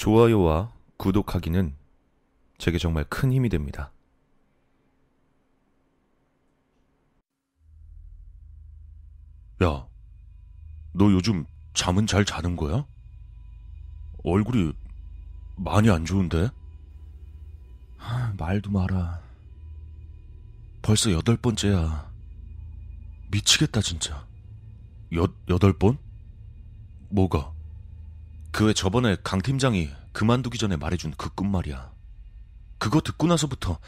좋아요와 구독하기는 제게 정말 큰 힘이 됩니다. 야, 너 요즘 잠은 잘 자는 거야? 얼굴이 많이 안 좋은데? 하, 말도 마라. 벌써 여덟 번째야. 미치겠다, 진짜. 여, 여덟 번? 뭐가? 그왜 저번에 강 팀장이 그만두기 전에 말해준 그 꿈 말이야. 그거 듣고 나서부터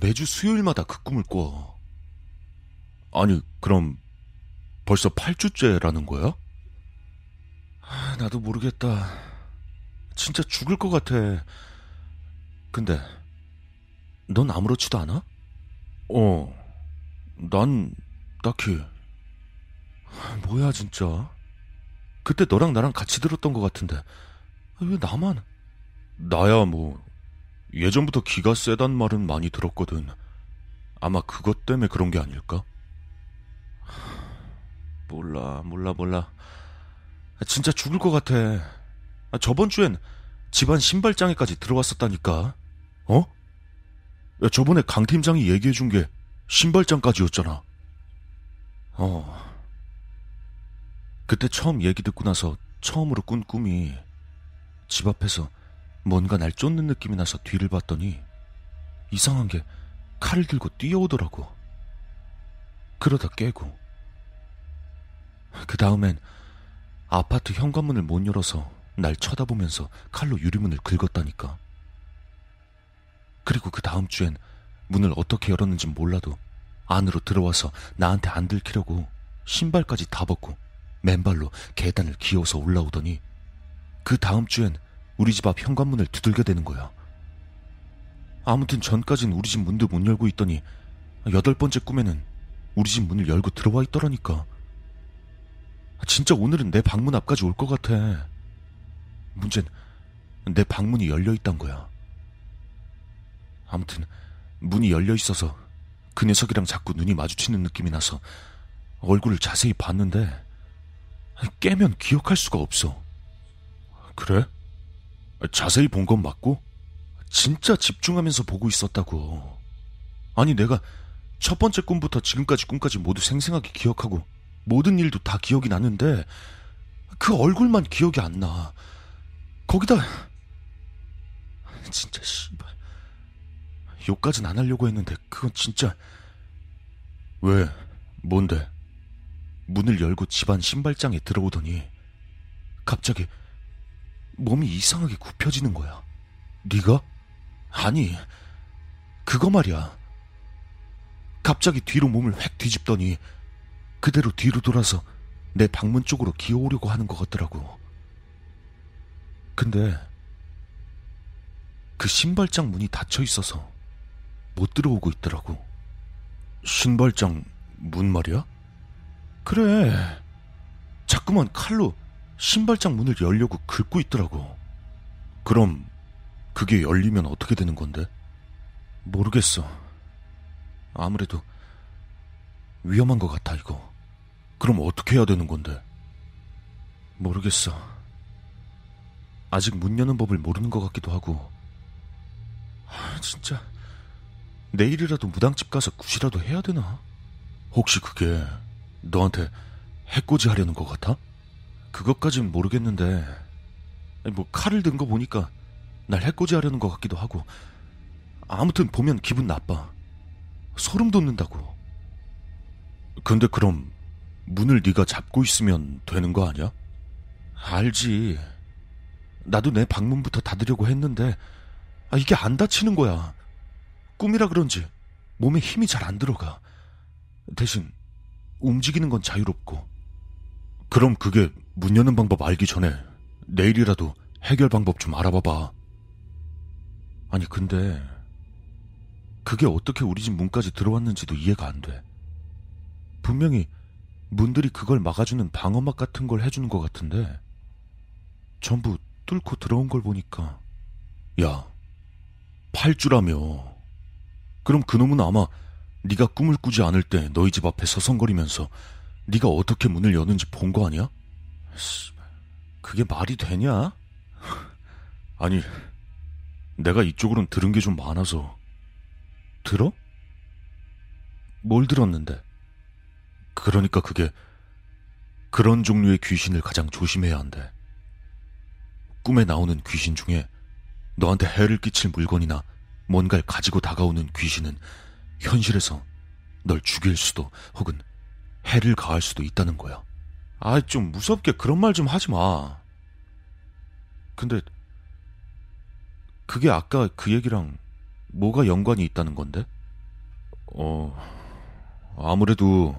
매주 수요일마다 그 꿈을 꿔. 아니, 그럼 벌써 8주째라는 거야? 아, 나도 모르겠다. 진짜 죽을 것 같아. 근데, 넌 아무렇지도 않아? 어, 난 딱히. 뭐야, 진짜. 그때 너랑 나랑 같이 들었던 것 같은데, 왜 나만? 나야 뭐, 예전부터 기가 세단 말은 많이 들었거든. 아마 그것 때문에 그런 게 아닐까? 몰라, 몰라, 몰라. 진짜 죽을 것 같아. 저번 주엔 집안 신발장에까지 들어왔었다니까. 어? 야, 저번에 강 팀장이 얘기해준 게 신발장까지였잖아. 어. 그때 처음 얘기 듣고 나서 처음으로 꾼 꿈이 집 앞에서 뭔가 날 쫓는 느낌이 나서 뒤를 봤더니 이상한 게 칼을 들고 뛰어오더라고. 그러다 깨고. 그 다음엔 아파트 현관문을 못 열어서 날 쳐다보면서 칼로 유리문을 긁었다니까. 그리고 그 다음 주엔 문을 어떻게 열었는지 몰라도 안으로 들어와서 나한테 안 들키려고 신발까지 다 벗고 맨발로 계단을 기어서 올라오더니 그 다음 주엔 우리 집 앞 현관문을 두들겨 대는 거야. 아무튼 전까진 우리 집 문도 못 열고 있더니 여덟 번째 꿈에는 우리 집 문을 열고 들어와 있더라니까. 진짜 오늘은 내 방문 앞까지 올 것 같아. 문제는 내 방문이 열려 있단 거야. 아무튼 문이 열려 있어서 그 녀석이랑 자꾸 눈이 마주치는 느낌이 나서 얼굴을 자세히 봤는데 깨면 기억할 수가 없어. 그래? 자세히 본 건 맞고? 진짜 집중하면서 보고 있었다고. 아니 내가 첫 번째 꿈부터 지금까지 꿈까지 모두 생생하게 기억하고 모든 일도 다 기억이 나는데 그 얼굴만 기억이 안 나. 거기다 진짜 씨발 욕까진 안 하려고 했는데 그건 진짜 왜 뭔데 문을 열고 집안 신발장에 들어오더니 갑자기 몸이 이상하게 굽혀지는 거야. 네가? 아니 그거 말이야. 갑자기 뒤로 몸을 획 뒤집더니 그대로 뒤로 돌아서 내 방문 쪽으로 기어오려고 하는 것 같더라고. 근데 그 신발장 문이 닫혀 있어서 못 들어오고 있더라고. 신발장 문 말이야? 그래. 자꾸만 칼로 신발장 문을 열려고 긁고 있더라고. 그럼 그게 열리면 어떻게 되는 건데? 모르겠어. 아무래도 위험한 것 같아, 이거. 그럼 어떻게 해야 되는 건데? 모르겠어. 아직 문 여는 법을 모르는 것 같기도 하고. 아, 진짜. 내일이라도 무당집 가서 굿이라도 해야 되나? 혹시 그게 너한테 해코지 하려는 것 같아? 그것까진 모르겠는데, 뭐 칼을 든 거 보니까 날 해코지 하려는 것 같기도 하고. 아무튼 보면 기분 나빠. 소름 돋는다고. 근데 그럼 문을 네가 잡고 있으면 되는 거 아니야? 알지. 나도 내 방문부터 닫으려고 했는데 아, 이게 안 닫히는 거야. 꿈이라 그런지 몸에 힘이 잘 안 들어가. 대신 움직이는 건 자유롭고. 그럼 그게 문 여는 방법 알기 전에 내일이라도 해결 방법 좀 알아봐봐. 아니 근데 그게 어떻게 우리 집 문까지 들어왔는지도 이해가 안 돼. 분명히 문들이 그걸 막아주는 방어막 같은 걸 해주는 것 같은데 전부 뚫고 들어온 걸 보니까 야 8주라며 그럼 그놈은 아마 네가 꿈을 꾸지 않을 때 너희 집 앞에 서성거리면서 네가 어떻게 문을 여는지 본 거 아니야? 그게 말이 되냐? 아니, 내가 이쪽으론 들은 게 좀 많아서. 들어? 뭘 들었는데? 그러니까 그게 그런 종류의 귀신을 가장 조심해야 한대. 꿈에 나오는 귀신 중에 너한테 해를 끼칠 물건이나 뭔가를 가지고 다가오는 귀신은 현실에서 널 죽일 수도 혹은 해를 가할 수도 있다는 거야. 아, 좀 무섭게 그런 말 좀 하지 마. 근데 그게 아까 그 얘기랑 뭐가 연관이 있다는 건데? 어, 아무래도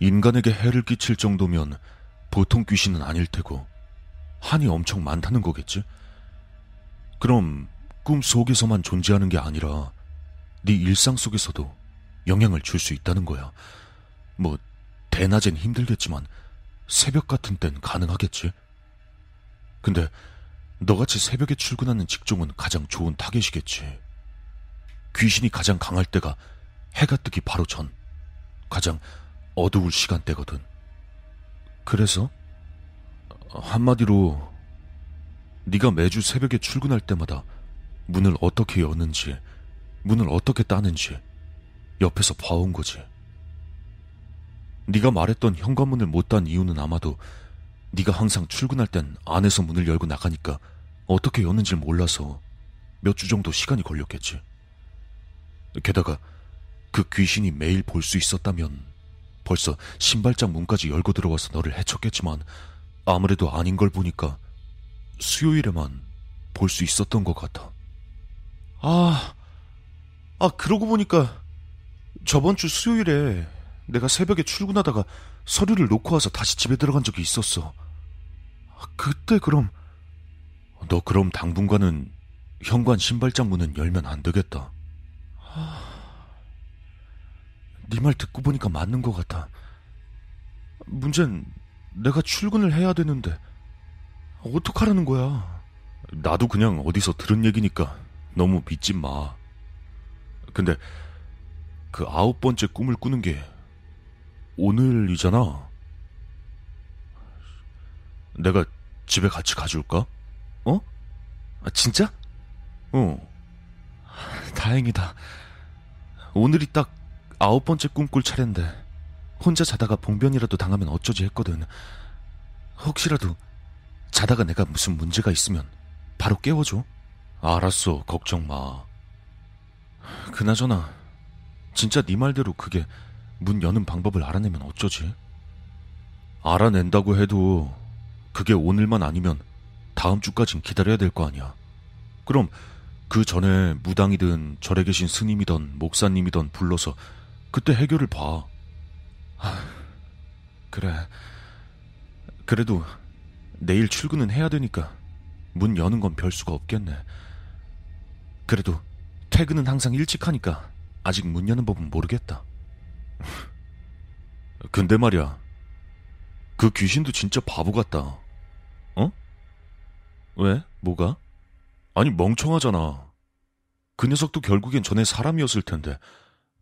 인간에게 해를 끼칠 정도면 보통 귀신은 아닐 테고 한이 엄청 많다는 거겠지? 그럼 꿈 속에서만 존재하는 게 아니라 네 일상 속에서도 영향을 줄 수 있다는 거야. 뭐 대낮엔 힘들겠지만 새벽 같은 땐 가능하겠지. 근데 너같이 새벽에 출근하는 직종은 가장 좋은 타겟이겠지. 귀신이 가장 강할 때가 해가 뜨기 바로 전, 가장 어두울 시간대거든. 그래서 한마디로 네가 매주 새벽에 출근할 때마다 문을 어떻게 여는지, 문을 어떻게 따는지 옆에서 봐온 거지. 네가 말했던 현관문을 못 딴 이유는 아마도 네가 항상 출근할 땐 안에서 문을 열고 나가니까 어떻게 여는지 몰라서 몇 주 정도 시간이 걸렸겠지. 게다가 그 귀신이 매일 볼 수 있었다면 벌써 신발장 문까지 열고 들어와서 너를 해쳤겠지만 아무래도 아닌 걸 보니까 수요일에만 볼 수 있었던 것 같아. 아, 아, 그러고 보니까 저번 주 수요일에 내가 새벽에 출근하다가 서류를 놓고 와서 다시 집에 들어간 적이 있었어. 아, 그때 그럼 너 그럼 당분간은 현관 신발장 문은 열면 안 되겠다. 네 말 듣고 보니까 맞는 것 같아. 문제는 내가 출근을 해야 되는데 어떡하라는 거야? 나도 그냥 어디서 들은 얘기니까 너무 믿지 마. 근데 그 아홉 번째 꿈을 꾸는 게 오늘이잖아. 내가 집에 같이 가줄까? 어? 아, 진짜? 어. 다행이다. 오늘이 딱 아홉 번째 꿈꿀 차례인데 혼자 자다가 봉변이라도 당하면 어쩌지 했거든. 혹시라도 자다가 내가 무슨 문제가 있으면 바로 깨워줘. 알았어, 걱정 마. 그나저나 진짜 네 말대로 그게 문 여는 방법을 알아내면 어쩌지? 알아낸다고 해도 그게 오늘만 아니면 다음 주까진 기다려야 될 거 아니야. 그럼 그 전에 무당이든 절에 계신 스님이든 목사님이든 불러서 그때 해결을 봐. 하, 그래. 그래도 내일 출근은 해야 되니까 문 여는 건 별 수가 없겠네. 그래도 퇴근은 항상 일찍 하니까 아직 문 여는 법은 모르겠다. 근데 말이야. 그 귀신도 진짜 바보 같다. 어? 왜? 뭐가? 아니, 멍청하잖아. 그 녀석도 결국엔 전에 사람이었을 텐데,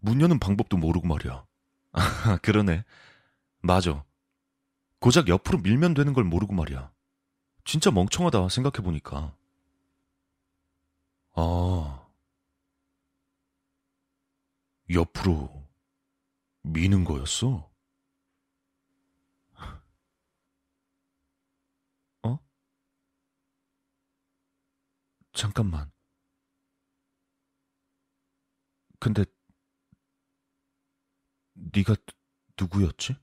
문 여는 방법도 모르고 말이야. 아, 그러네. 맞아. 고작 옆으로 밀면 되는 걸 모르고 말이야. 진짜 멍청하다, 생각해보니까. 아. 옆으로 미는 거였어? 어? 잠깐만. 근데 네가 누구였지?